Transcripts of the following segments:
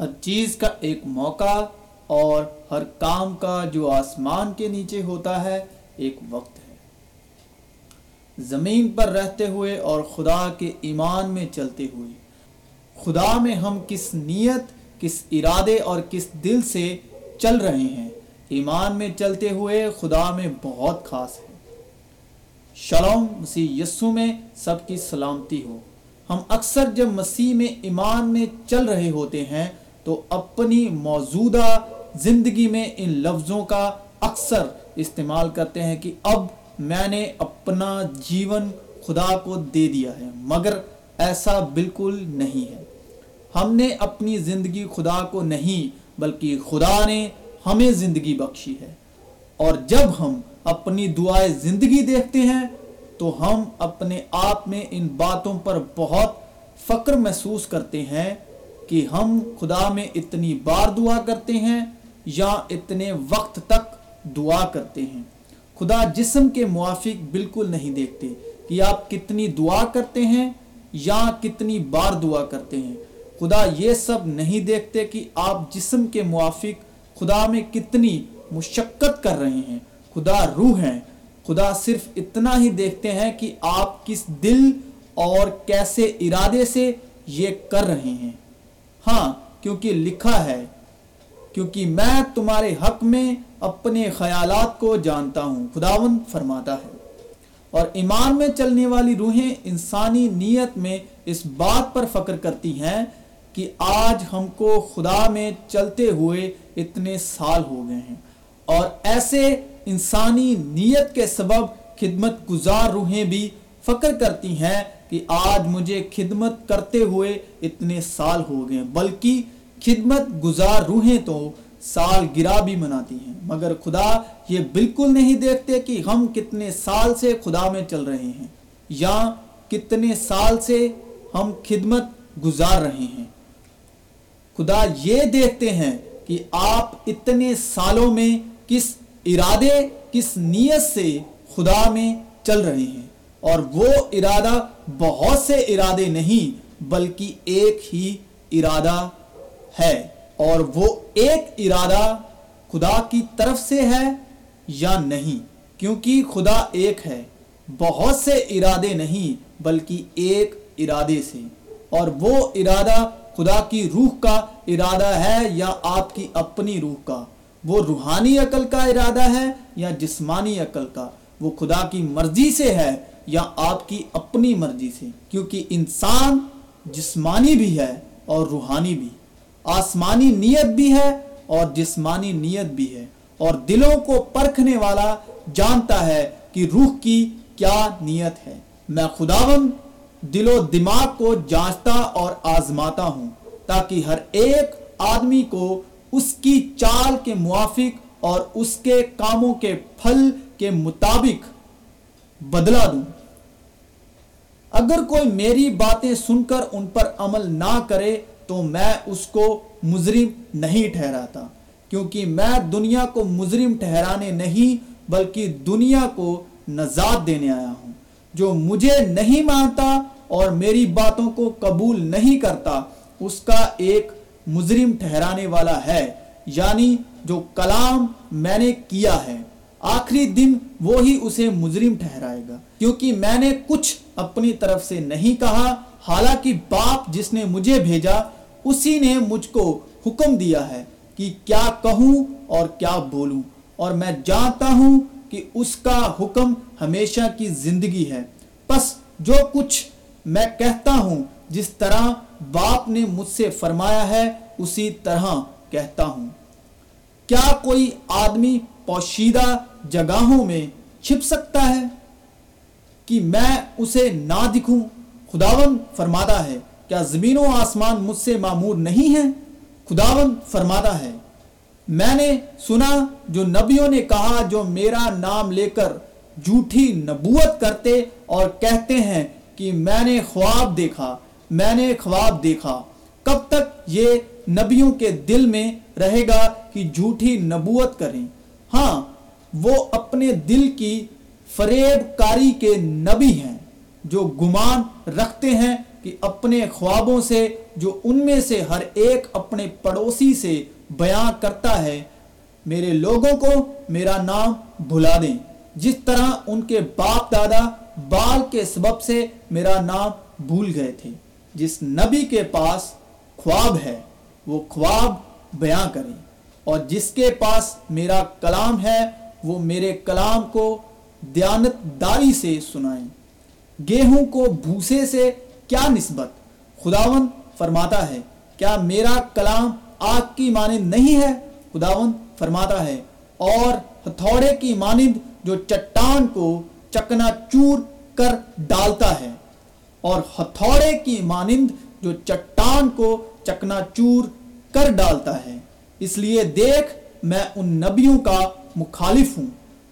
ہر چیز کا ایک موقع اور ہر کام کا جو آسمان کے نیچے ہوتا ہے، ایک وقت ہے۔ زمین پر رہتے ہوئے اور خدا کے ایمان میں چلتے ہوئے۔ خدا میں ہم کس نیت، کس ارادے اور کس دل سے چل رہے ہیں۔ ایمان میں چلتے ہوئے خدا میں بہت خاص ہے۔ شلوم مسیح یسو میں سب کی سلامتی ہو۔ ہم اکثر جب مسیح میں ایمان میں چل رہے ہوتے ہیں تو اپنی موجودہ زندگی میں ان لفظوں کا اکثر استعمال کرتے ہیں کہ اب میں نے اپنا جیون خدا کو دے دیا ہے، مگر ایسا بالکل نہیں ہے۔ ہم نے اپنی زندگی خدا کو نہیں، بلکہ خدا نے ہمیں زندگی بخشی ہے۔ اور جب ہم اپنی دعائیں زندگی دیکھتے ہیں، تو ہم اپنے آپ میں ان باتوں پر بہت فقر محسوس کرتے ہیں۔ کہ ہم خدا میں اتنی بار دعا کرتے ہیں یا اتنے وقت تک دعا کرتے ہیں۔ خدا جسم کے موافق بالکل نہیں دیکھتے کہ آپ کتنی دعا کرتے ہیں یا کتنی بار دعا کرتے ہیں۔ خدا یہ سب نہیں دیکھتے کہ آپ جسم کے موافق خدا میں کتنی مشقت کر رہے ہیں۔ خدا روح ہیں خدا صرف اتنا ہی دیکھتے ہیں کہ آپ کس دل اور کیسے ارادے سے یہ کر رہے ہیں۔ ہاں کیونکہ لکھا ہے، کیونکہ میں تمہارے حق میں اپنے خیالات کو جانتا ہوں خداون فرماتا ہے۔ اور ایمان میں چلنے والی روحیں انسانی نیت میں اس بات پر فکر کرتی ہیں کہ آج ہم کو خدا میں چلتے ہوئے اتنے سال ہو گئے ہیں۔ اور ایسے انسانی نیت کے سبب خدمت گزار روحیں بھی فکر کرتی ہیں کہ آج مجھے خدمت کرتے ہوئے اتنے سال ہو گئے بلکہ خدمت گزار روحیں تو سال گرا بھی مناتی ہیں۔ مگر خدا یہ بالکل نہیں دیکھتے کہ ہم کتنے سال سے خدا میں چل رہے ہیں یا کتنے سال سے ہم خدمت گزار رہے ہیں۔ خدا یہ دیکھتے ہیں کہ آپ اتنے سالوں میں کس ارادے، کس نیت سے خدا میں چل رہے ہیں۔ اور وہ ارادہ بہت سے ارادے نہیں بلکہ ایک ہی ارادہ ہے اور وہ ایک ارادہ خدا کی طرف سے ہے یا نہیں؟ کیونکہ خدا ایک ہے، بہت سے ارادے نہیں بلکہ ایک ارادے سے۔ اور وہ ارادہ خدا کی روح کا ارادہ ہے یا آپ کی اپنی روح کا؟ وہ روحانی عقل کا ارادہ ہے یا جسمانی عقل کا؟ وہ خدا کی مرضی سے ہے یا آپ کی اپنی مرضی سے، کیونکہ انسان جسمانی بھی ہے اور روحانی بھی۔ آسمانی نیت بھی ہے اور جسمانی نیت بھی ہے۔ اور دلوں کو پرکھنے والا جانتا ہے کہ روح کی کیا نیت ہے۔ میں خداون دل و دماغ کو جانچتا اور آزماتا ہوں، تاکہ ہر ایک آدمی کو اس کی چال کے موافق اور اس کے کاموں کے پھل کے مطابق بدلا دوں۔ اگر کوئی میری باتیں سن کر ان پر عمل نہ کرے تو میں اس کو مجرم نہیں ٹھہراتا، کیونکہ میں دنیا کو مجرم ٹھہرانے نہیں بلکہ دنیا کو نجات دینے آیا ہوں۔ جو مجھے نہیں مانتا اور میری باتوں کو قبول نہیں کرتا، اس کا ایک مجرم ٹھہرانے والا ہے یعنی جو کلام میں نے کیا ہے۔ آخری دن وہی اسے مجرم ٹھہرائے گا، کیونکہ میں نے کچھ اپنی طرف سے نہیں کہا، حالانکہ باپ جس نے مجھے بھیجا، اسی نے مجھ کو حکم دیا ہے کہ کیا کہوں اور کیا بولوں۔ اور میں جانتا ہوں کہ اس کا حکم ہمیشہ کی زندگی ہے۔ پس جو کچھ میں کہتا ہوں، جس طرح باپ نے مجھ سے فرمایا ہے، اسی طرح کہتا ہوں۔ کیا کوئی آدمی پوشیدہ جگہوں میں چھپ سکتا ہے؟ کہ میں اسے نہ دکھوں۔ خداون فرماتا ہے، کیا زمین و آسمان مجھ سے معمور نہیں ہے خداون فرماتا ہے، میں نے سنا جو نبیوں نے کہا، جو میرا نام لے کر جھوٹی نبوت کرتے اور کہتے ہیں کہ میں نے خواب دیکھا، میں نے خواب دیکھا۔ کب تک یہ نبیوں کے دل میں رہے گا کہ جھوٹی نبوت کریں؟ ہاں وہ اپنے دل کی فریب کاری کے نبی ہیں، جو گمان رکھتے ہیں کہ اپنے خوابوں سے، جو ان میں سے ہر ایک اپنے پڑوسی سے بیان کرتا ہے، میرے لوگوں کو میرا نام بھلا دیں۔ جس طرح ان کے باپ دادا بال کے سبب سے میرا نام بھول گئے تھے۔ جس نبی کے پاس خواب ہے، وہ خواب بیان کریں۔ اور جس کے پاس میرا کلام ہے، وہ میرے کلام کو دیانت داری سے سنائیں۔ گیہوں کو بھوسے سے کیا نسبت؟ خداون فرماتا ہے، کیا میرا کلام آگ کی مانند نہیں ہے؟ خداون فرماتا ہے، اور ہتھوڑے کی مانند جو چٹان کو چکنا چور کر ڈالتا ہے، اور ہتھوڑے کی مانند جو چٹان کو چکنا چور کر ڈالتا ہے۔ اس لیے دیکھ، میں ان نبیوں کا مخالف ہوں۔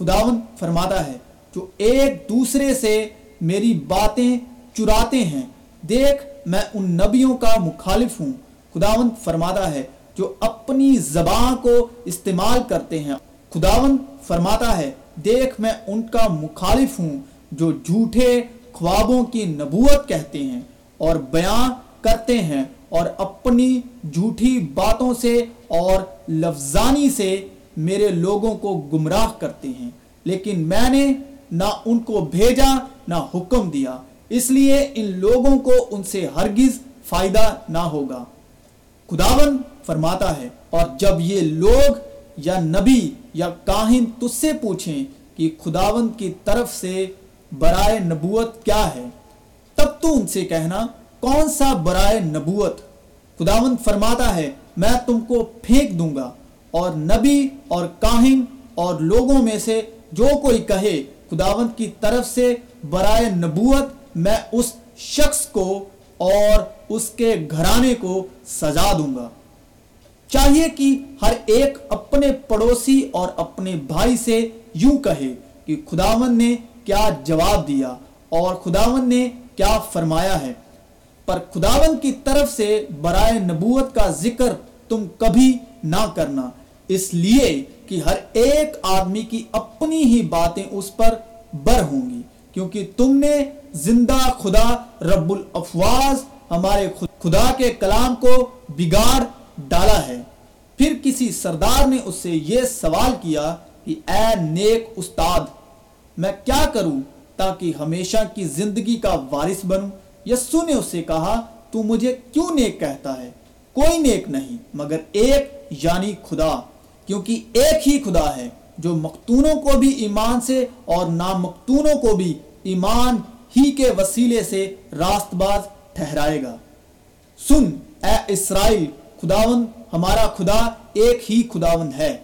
خداون فرماتا ہے، جو ایک دوسرے سے میری باتیں چراتے ہیں، دیکھ، میں ان نبیوں کا مخالف ہوں۔ خداون فرماتا ہے، جو اپنی زبان کو استعمال کرتے ہیں۔ خداون فرماتا ہے، دیکھ، میں ان کا مخالف ہوں جو جھوٹے خوابوں کی نبوت کہتے ہیں اور بیان کرتے ہیں اور اپنی جھوٹی باتوں سے اور لفظانی سے میرے لوگوں کو گمراہ کرتے ہیں، لیکن میں نے نہ ان کو بھیجا، نہ حکم دیا۔ اس لیے ان لوگوں کو ان سے ہرگز فائدہ نہ ہوگا۔ خداون فرماتا ہے، اور جب یہ لوگ یا نبی یا کاہن تجھ سے پوچھیں کہ خداون کی طرف سے برائے نبوت کیا ہے، تب تو ان سے کہنا، کون سا برائے نبوت؟ خداون فرماتا ہے، میں تم کو پھینک دوں گا۔ اور نبی اور کاہن اور لوگوں میں سے جو کوئی کہے خداون کی طرف سے برائے نبوت میں اس شخص کو اور اس کے گھرانے کو سزا دوں گا۔ چاہیے کہ ہر ایک اپنے پڑوسی اور اپنے بھائی سے یوں کہے کہ خداون نے کیا جواب دیا اور خداون نے کیا فرمایا ہے۔ پر خداون کی طرف سے برائے نبوت کا ذکر تم کبھی نہ کرنا۔ اس لیے کہ ہر ایک آدمی کی اپنی ہی باتیں اس پر بر ہوں گی، کیونکہ تم نے زندہ خدا رب الافواز ہمارے خدا کے کلام کو بگاڑ ڈالا ہے۔ پھر کسی سردار نے اس سے یہ سوال کیا کہ، اے نیک استاد، میں کیا کروں تاکہ ہمیشہ کی زندگی کا وارث بنوں؟ یسو نے اس سے کہا، تو مجھے کیوں نیک کہتا ہے؟ کوئی نیک نہیں، مگر ایک یعنی خدا۔ کیونکہ ایک ہی خدا ہے جو مختونوں کو بھی ایمان سے اور نامختونوں کو بھی ایمان ہی کے وسیلے سے راست باز ٹھہرائے گا۔ سن، اے اسرائیل خداون ہمارا خدا ایک ہی خداون ہے،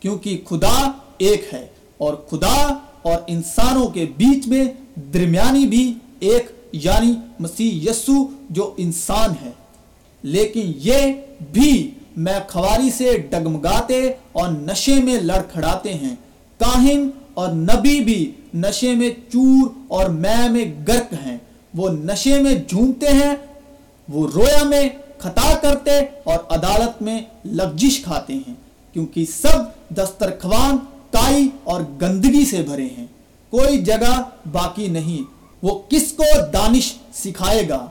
کیونکہ خدا ایک ہے اور خدا اور انسانوں کے بیچ میں درمیانی بھی ایک یعنی مسیح یسو جو انسان ہے۔ لیکن یہ بھی میں خواری سے ڈگمگاتے اور نشے میں لڑکھڑاتے ہیں۔ کاہن اور نبی بھی نشے میں چور اور میں میں گرک ہیں۔ وہ نشے میں جھومتے ہیں، وہ رویا میں خطا کرتے اور عدالت میں لگجش کھاتے ہیں۔ کیونکہ سب دسترخوان کائی اور گندگی سے بھرے ہیں۔ کوئی جگہ باقی نہیں۔ وہ کس کو دانش سکھائے گا؟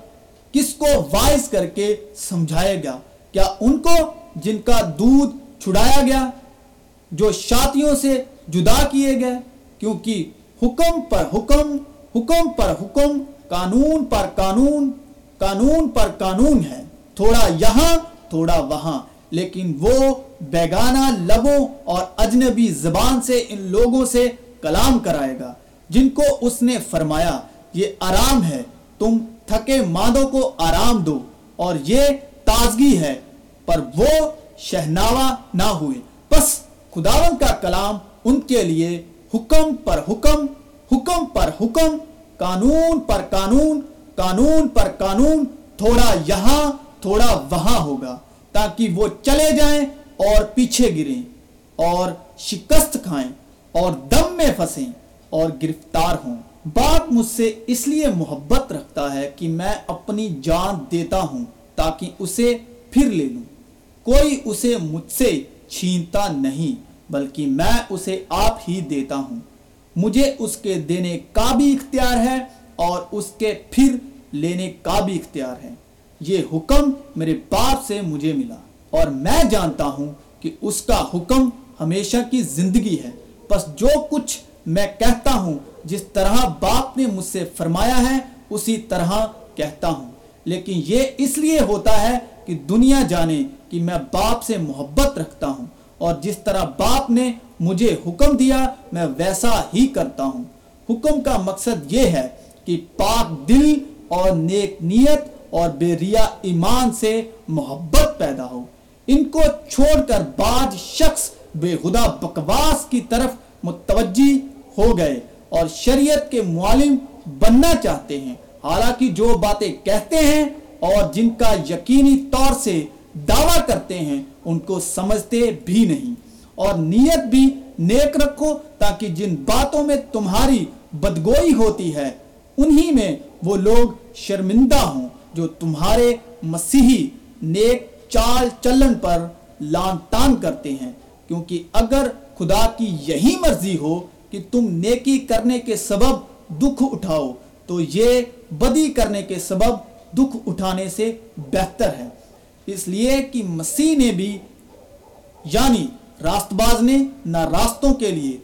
کس کو وائز کر کے سمجھائے گا؟ کیا ان کو جن کا دودھ چھڑایا گیا، جو شاتیوں سے جدا کیے گئے، کیونکہ حکم پر حکم حکم پر حکم، قانون پر قانون قانون پر قانون ہے۔ تھوڑا یہاں، تھوڑا وہاں۔ لیکن وہ بیگانہ لبوں اور اجنبی زبان سے ان لوگوں سے کلام کرائے گا، جن کو اس نے فرمایا، یہ آرام ہے، تم تھکے مادوں کو آرام دو، اور یہ تازگی ہے۔ پر وہ شہناوا نہ ہوئے۔ بس خداون کا کلام ان کے لیے حکم پر حکم حکم پر حکم، قانون پر قانون قانون پر قانون، تھوڑا یہاں، تھوڑا وہاں ہوگا تاکہ وہ چلے جائیں اور پیچھے گریں اور شکست کھائیں اور دم میں پھنسیں اور گرفتار ہوں۔ باپ مجھ سے اس لیے محبت رکھتا ہے کہ میں اپنی جان دیتا ہوں تاکہ اسے پھر لے لوں۔ کوئی اسے مجھ سے چھینتا نہیں، بلکہ میں اسے آپ ہی دیتا ہوں۔ مجھے اس کے دینے کا بھی اختیار ہے اور اس کے پھر لینے کا بھی اختیار ہے۔ یہ حکم میرے باپ سے مجھے ملا اور میں جانتا ہوں کہ اس کا حکم ہمیشہ کی زندگی ہے۔ بس جو کچھ میں کہتا ہوں، جس طرح باپ نے مجھ سے فرمایا ہے، اسی طرح کہتا ہوں۔ لیکن یہ اس لیے ہوتا ہے کہ دنیا جانے کہ میں باپ سے محبت رکھتا ہوں اور جس طرح باپ نے مجھے حکم دیا، میں ویسا ہی کرتا ہوں۔ حکم کا مقصد یہ ہے کہ پاک دل اور نیک نیت اور بے ریا ایمان سے محبت پیدا ہو۔ ان کو چھوڑ کر بعض شخص بے خدا بکواس کی طرف متوجہ ہو گئے اور شریعت کے معلم بننا چاہتے ہیں۔ حالانکہ جو باتیں کہتے ہیں اور جن کا یقینی طور سے دعویٰ کرتے ہیں، ان کو سمجھتے بھی نہیں۔ اور نیت بھی نیک رکھو تاکہ جن باتوں میں تمہاری بدگوئی ہوتی ہے، انہی میں وہ لوگ شرمندہ ہوں جو تمہارے مسیحی نیک چال چلن پر لان تان کرتے ہیں۔ کیونکہ اگر خدا کی یہی مرضی ہو کہ تم نیکی کرنے کے سبب دکھ اٹھاؤ، تو یہ بدی کرنے کے سبب دکھ اٹھانے سے بہتر ہے۔ اس لیے کہ مسیح نے بھی یعنی راست باز نے نہ راستوں کے لیے،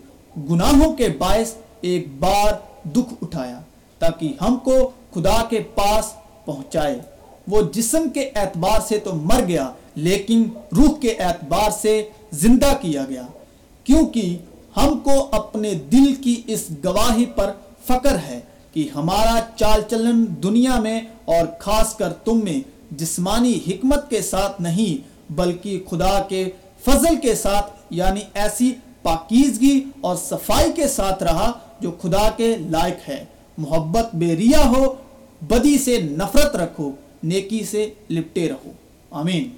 گناہوں کے باعث ایک بار دکھ اٹھایا تاکہ ہم کو خدا کے پاس پہنچائے۔ وہ جسم کے اعتبار سے تو مر گیا، لیکن روح کے اعتبار سے زندہ کیا گیا۔ کیونکہ ہم کو اپنے دل کی اس گواہی پر فکر ہے کہ ہمارا چال چلن دنیا میں اور خاص کر تم میں جسمانی حکمت کے ساتھ نہیں، بلکہ خدا کے فضل کے ساتھ یعنی ایسی پاکیزگی اور صفائی کے ساتھ رہا جو خدا کے لائق ہے۔ محبت بے ریا ہو، بدی سے نفرت رکھو، نیکی سے لپٹے رہو۔ آمین۔